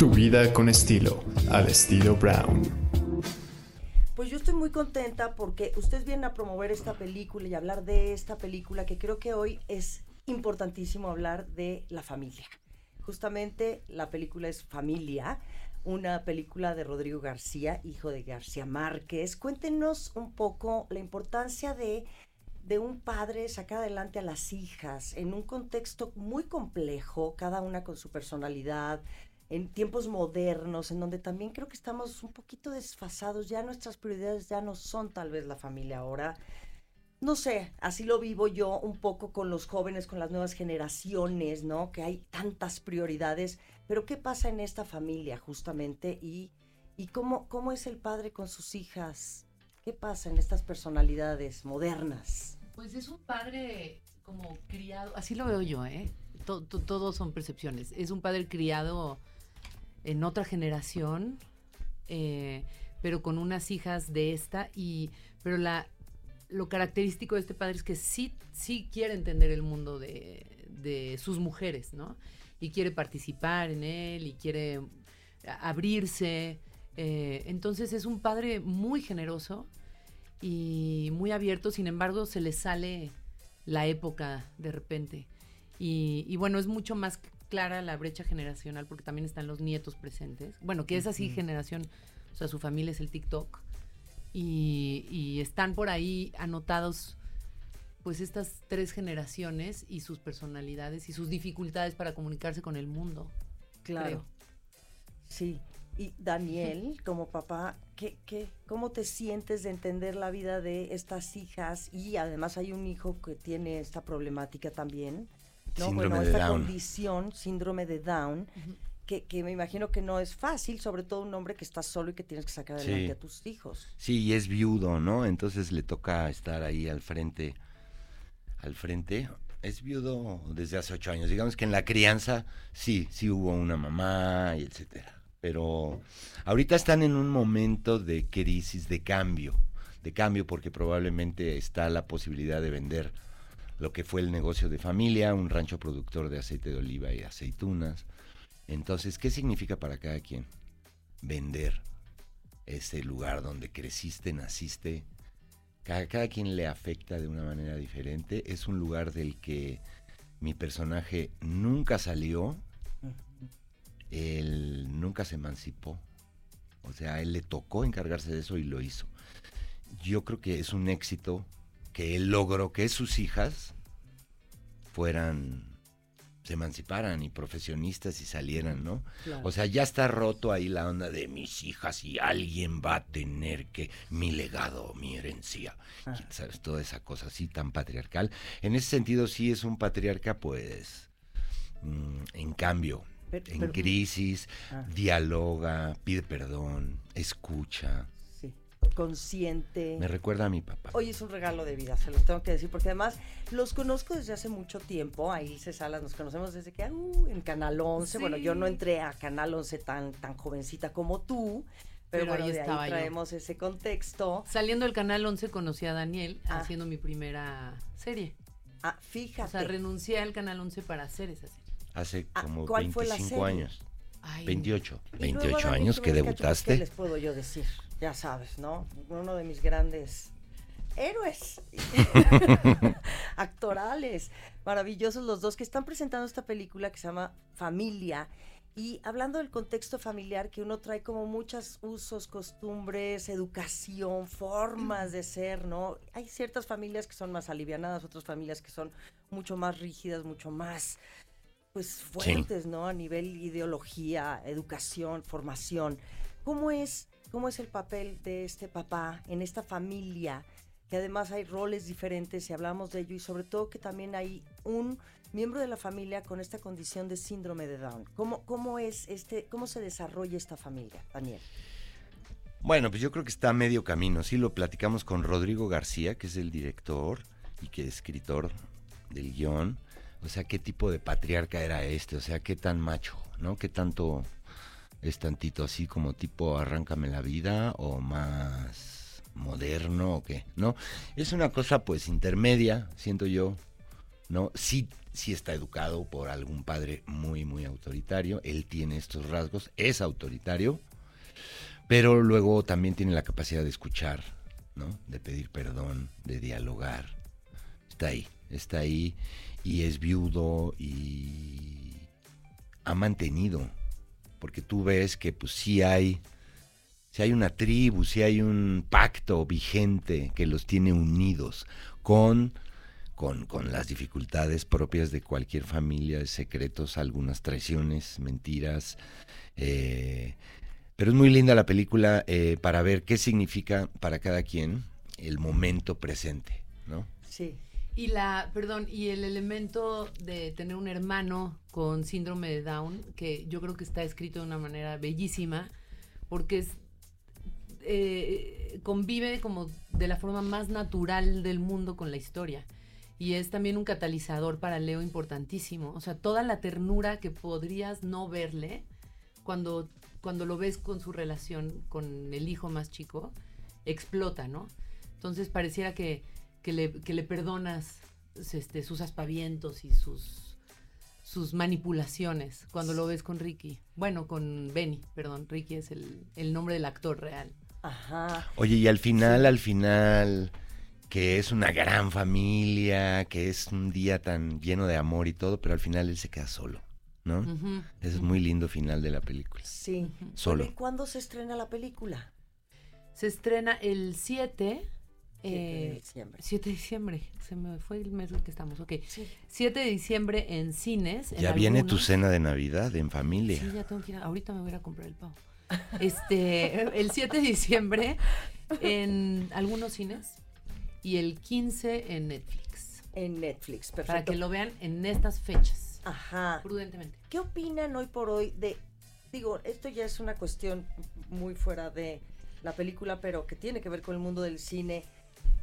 Tu vida con estilo, al estilo Brown. Pues yo estoy muy contenta porque ustedes vienen a promover esta película y hablar de esta película que creo que hoy es importantísimo hablar de la familia. Justamente la película es Familia, una película de Rodrigo García, hijo de García Márquez. Cuéntenos un poco la importancia de, de un padre sacar adelante a las hijas en un contexto muy complejo, cada una con su personalidad, en tiempos modernos, en donde también creo que estamos un poquito desfasados, ya nuestras prioridades ya no son tal vez la familia ahora. No sé, así lo vivo yo un poco con los jóvenes, con las nuevas generaciones, ¿no? Que hay tantas prioridades, pero ¿qué pasa en esta familia justamente? Y, y cómo, cómo es el padre con sus hijas? ¿Qué pasa en estas personalidades modernas? Pues es un padre como criado, así lo veo yo, ¿eh? Todos son percepciones. Es un padre criado en otra generación, eh, pero con unas hijas de esta y pero la lo característico de este padre es que sí sí quiere entender el mundo de, de sus mujeres, ¿no? Y quiere participar en él y quiere abrirse. Eh, entonces es un padre muy generoso y muy abierto, sin embargo se le sale la época de repente. Y, y bueno, es mucho más clara la brecha generacional porque también están los nietos presentes. Bueno, que es así generación, o sea, su familia es el TikTok. Y, están por ahí anotados pues estas tres generaciones y sus personalidades y sus dificultades para comunicarse con el mundo. Claro. Sí. Y Daniel, como papá, ¿qué, qué, cómo te sientes de entender la vida de estas hijas? Y además hay un hijo que tiene esta problemática también. ¿No? bueno, esta condición, síndrome de Down, que, que, me imagino que no es fácil, sobre todo un hombre que está solo y que tienes que sacar adelante a tus hijos. Sí, y es viudo, ¿no? Entonces le toca estar ahí al frente, al frente. Es viudo desde hace ocho años. Digamos que en la crianza sí, sí hubo una mamá y etcétera. Pero ahorita están en un momento de crisis, de cambio, de cambio porque probablemente está la posibilidad de vender lo que fue el negocio de familia, un rancho productor de aceite de oliva y aceitunas. Entonces, ¿qué significa para cada quien? Vender ese lugar donde creciste, naciste. Cada, cada quien le afecta de una manera diferente. Es un lugar del que mi personaje nunca salió. Él nunca se emancipó. O sea, él le tocó encargarse de eso y lo hizo. Yo creo que es un éxito que él logró que sus hijas fueran se emanciparan y profesionistas y salieran, ¿no? O sea, ya está roto ahí la onda de mis hijas y alguien va a tener que mi legado, mi herencia, ah. ¿sabes? Toda esa cosa así tan patriarcal. En ese sentido sí es un patriarca pues mm, en cambio, en crisis, ah. dialoga, pide perdón, escucha consciente. Me recuerda a mi papá. Hoy es un regalo de vida, se los tengo que decir, porque además los conozco desde hace mucho tiempo. A Ilse Salas nos conocemos desde que, uh, en Canal 11. Bueno, yo no entré a Canal 11 tan, tan jovencita como tú. Pero, ahí, de ahí traemos ese contexto. Saliendo del Canal 11 conocí a Daniel ah. haciendo mi primera serie. Ah, fíjate. O sea, renuncié al Canal 11 para hacer esa serie. Hace ah, como 25 años. 28. 28 años que debutaste. ¿Qué les puedo yo decir? ya sabes, ¿no? Uno de mis grandes héroes actorales, maravillosos los dos que están presentando esta película que se llama Familia. Y hablando del contexto familiar, que uno trae como muchos usos, costumbres, educación, formas de ser, ¿no? Hay ciertas familias que son más alivianadas, otras familias que son mucho más rígidas, mucho más, pues, fuertes, ¿no? A nivel ideología, educación, formación. ¿Cómo es cómo es el papel de este papá en esta familia, que además hay roles diferentes y hablamos de ello, y sobre todo que también hay un miembro de la familia con esta condición de síndrome de Down. ¿Cómo, cómo, es este, cómo se desarrolla esta familia, Daniel? Bueno, pues yo creo que está a medio camino. Sí, lo platicamos con Rodrigo García, que es el director y que es escritor del guion. O sea, qué tipo de patriarca era este, o sea, qué tan macho, ¿no? Qué tanto es tantito así como tipo arráncame la vida o más moderno o qué, ¿no? Es una cosa pues intermedia, siento yo, ¿no? Sí, sí está educado por algún padre muy, muy autoritario. Él tiene estos rasgos, es autoritario, pero luego también tiene la capacidad de escuchar, ¿no? De pedir perdón, de dialogar. Está ahí, está ahí y es viudo y ha mantenido, porque tú ves que pues sí hay, si hay una tribu, si hay un pacto vigente que los tiene unidos con, con, con las dificultades propias de cualquier familia, secretos, algunas traiciones, mentiras. eh, pero es muy linda la película eh, para ver qué significa para cada quien el momento presente, ¿no? Sí. Y la, perdón, y el elemento de tener un hermano con síndrome de Down, que yo creo que está escrito de una manera bellísima, porque es, eh, convive como de la forma más natural del mundo con la historia. Y es también un catalizador para Leo importantísimo. O sea, toda la ternura que podrías no verle cuando, cuando lo ves con su relación con el hijo más chico, explota, ¿no? Entonces pareciera que, que, le, que le perdonas este, sus aspavientos y sus, sus manipulaciones cuando lo ves con Ricky. Bueno, con Benny, perdón. Ricky es el, el nombre del actor real. Ajá. Oye, y al final, al final, que es una gran familia, que es un día tan lleno de amor y todo, pero al final él se queda solo, ¿no? Ese es muy lindo final de la película. Sí. Solo. Oye, ¿Cuándo se estrena la película? Se estrena el 7. Siete de eh, diciembre. 7 de diciembre. Se me fue el mes en que estamos. Ok. Sí. 7 de diciembre en cines. en Ya viene tu cena de Navidad en familia. Sí, ya tengo que ir. a- ahorita me voy a comprar el pavo. Este, el 7 de diciembre en algunos cines y el 15 en Netflix. En Netflix, perfecto. Para que lo vean en estas fechas. Ajá. Prudentemente. ¿Qué opinan hoy por hoy de, digo, esto ya es una cuestión muy fuera de la película, pero que tiene que ver con el mundo del cine,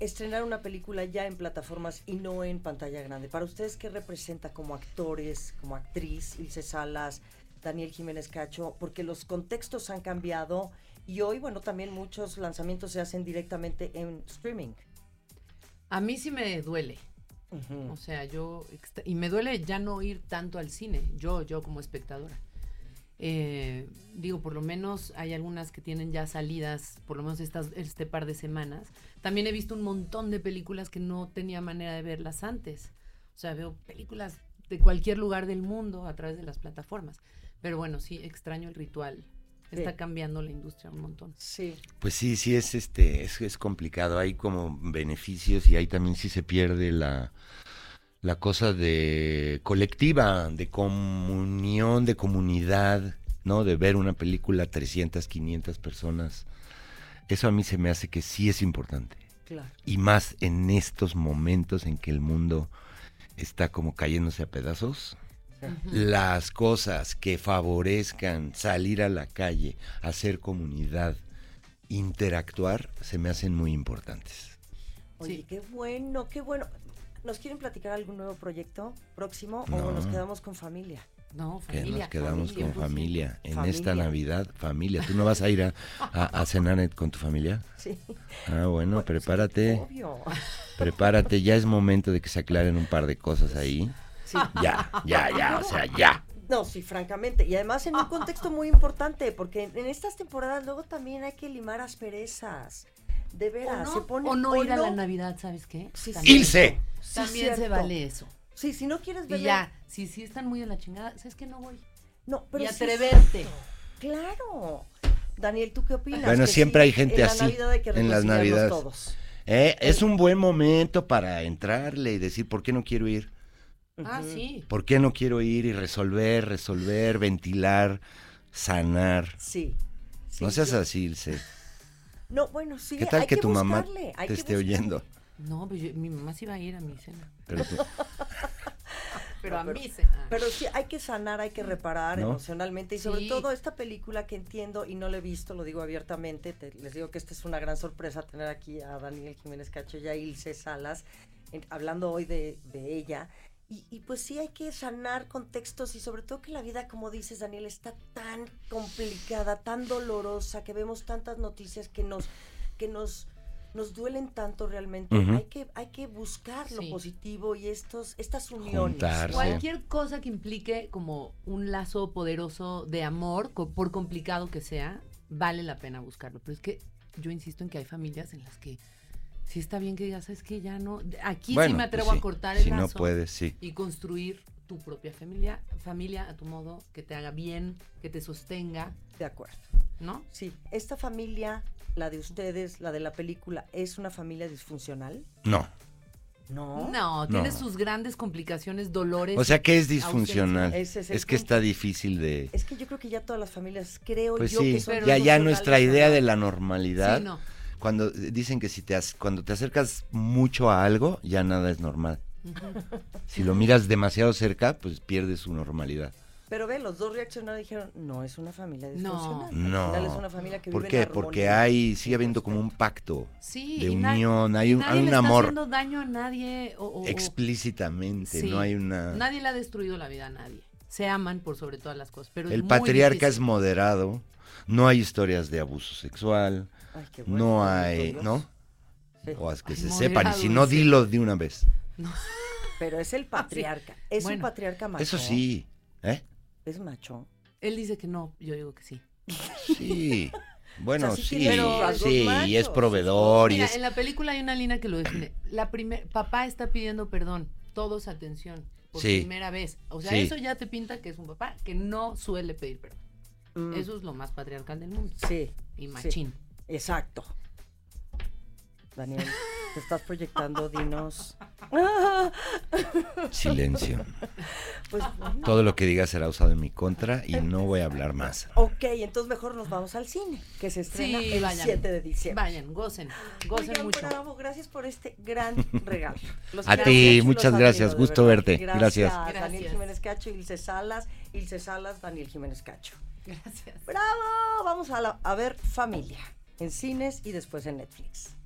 estrenar una película ya en plataformas y no en pantalla grande. Para ustedes, ¿qué representa como actores, como actriz, Ilse Salas, Daniel Jiménez Cacho? Porque los contextos han cambiado y hoy, bueno, también muchos lanzamientos se hacen directamente en streaming. A mí sí me duele. O sea, yo. Y me duele ya no ir tanto al cine, yo, yo como espectadora. Eh, digo, por lo menos hay algunas que tienen ya salidas, por lo menos estas, este par de semanas. También he visto un montón de películas que no tenía manera de verlas antes. O sea, veo películas de cualquier lugar del mundo a través de las plataformas. Pero bueno, sí, extraño el ritual. Está Sí. cambiando la industria un montón. Sí. Pues sí, sí es este, es, es complicado. Hay como beneficios y ahí también sí se pierde la, la cosa de colectiva, de comunión, de comunidad, ¿no? De ver una película 300, 500 personas. Eso a mí se me hace que sí es importante. Claro. Y más en estos momentos en que el mundo está como cayéndose a pedazos. Las cosas que favorezcan salir a la calle, hacer comunidad, interactuar, se me hacen muy importantes. Oye, Sí. qué bueno, qué bueno. ¿Nos quieren platicar algún nuevo proyecto próximo o No. nos quedamos con familia? No, Que familia. nos quedamos familia, con pues familia. En Familia. esta Navidad, familia. ¿Tú no vas a ir a, a- a cenar con tu familia? Sí. Ah, bueno, prepárate, Obvio. prepárate. Ya es momento de que se aclaren un par de cosas ahí. Sí. Ya, ya, ya, o sea, ya. No, sí, francamente. Y además en un contexto muy importante, porque en, en estas temporadas luego también hay que limar asperezas. De O veras, no, se pone o no ir a la Navidad, ¿sabes qué? Sí, También. Ilse. Sí, También se vale eso. Sí, si no quieres ver. Y ya, si sí están muy en la chingada, ¿sabes qué? No voy. No, pero y atreverte. Claro. Daniel, ¿tú qué opinas? Bueno, Que siempre hay en gente la así, Navidad hay que en las Navidades. todos. Eh, es un buen momento para entrarle y decir, ¿por qué no quiero ir? Ah, sí. ¿Por qué no quiero ir y resolver, resolver, ventilar, sanar? Sí. sí, no seas yo- así, Ilse. No, bueno, sí. ¿Qué tal hay que tu mamá buscarle, hay te que esté buscarle. oyendo? No, pues yo- mi mamá sí iba a ir a mi cena. Pero tú- Pero No, a pero- mí se. ah. Pero sí, hay que sanar, hay que reparar ¿No? emocionalmente y sobre Sí. todo esta película que entiendo y no la he visto, lo digo abiertamente, te- les digo que esta es una gran sorpresa tener aquí a Daniel Jiménez Cacho y a Ilse Salas en- hablando hoy de, de ella. Y, y pues sí hay que sanar contextos y sobre todo que la vida, como dices Daniel, está tan complicada, tan dolorosa, que vemos tantas noticias que nos, que nos, nos duelen tanto realmente. Hay, que, hay que buscar lo Sí. positivo y estos, estas uniones. Cualquier cosa que implique como un lazo poderoso de amor, co- por complicado que sea, vale la pena buscarlo. Pero es que yo insisto en que hay familias en las que sí está bien que digas, es que ya no. Aquí Bueno, sí me pues atrevo sí, a cortar el Si no puedes, sí. y construir tu propia familia, familia a tu modo, que te haga bien, que te sostenga, De acuerdo. ¿no? Sí, esta familia, la de ustedes, la de la película, ¿es una familia disfuncional? No. No. No, tiene No. sus grandes complicaciones, dolores. O sea que es disfuncional. Es que está difícil de... Es que yo creo que ya todas las familias, creo Pues yo sí, que son ya, ya nuestra idea de la normalidad, Sí, no. Cuando dicen que si te, cuando te acercas mucho a algo, ya nada es normal. Si lo miras demasiado cerca, pues pierde su normalidad. Pero ve, los dos reaccionaron y dijeron, no es una familia No. disfuncional. No. Final es una familia que ¿Por vive qué? en Porque hay, sigue habiendo como un pacto Sí, de unión, hay un, nadie hay un le está amor haciendo daño a nadie. O, o- o- explícitamente, Sí. no hay una... Nadie le ha destruido la vida a nadie. Se aman por sobre todas las cosas. Pero es El muy patriarca es moderado, no hay historias de abuso sexual, Ay, qué bueno, no hay. ¿no? Sí. O es que Ay, se sepan, y si no, dilo de una vez. Pero es el patriarca. Es un patriarca macho. Eso sí, ¿eh? Es macho. Él dice que no, yo digo que sí. Sí. Bueno, O sea, sí sí, y es proveedor y Mira, es... en la película hay una línea que lo define. La primer, papá está pidiendo perdón. Todos atención. Por Sí. primera vez. O sea, Sí. eso ya te pinta que es un papá que no suele pedir perdón. Mm, Eso es lo más patriarcal del mundo. Sí, Y machín. Exacto. Daniel, te estás proyectando, dinos. Silencio. Pues bueno. Todo lo que diga será usado en mi contra y no voy a hablar más. Ok, entonces mejor nos vamos al cine, que se estrena Sí, el vayan. 7 de diciembre. Vayan, gocen. Gocen Oigan, mucho. bravo, gracias por este gran regalo. Los A ti, muchas gracias, gusto verte, gracias. Daniel Gracias. Jiménez Cacho, Ilse Salas, Ilse Salas, Daniel Jiménez Cacho. Gracias. ¡Bravo! Vamos a, la- a ver Familia en cines y después en Netflix.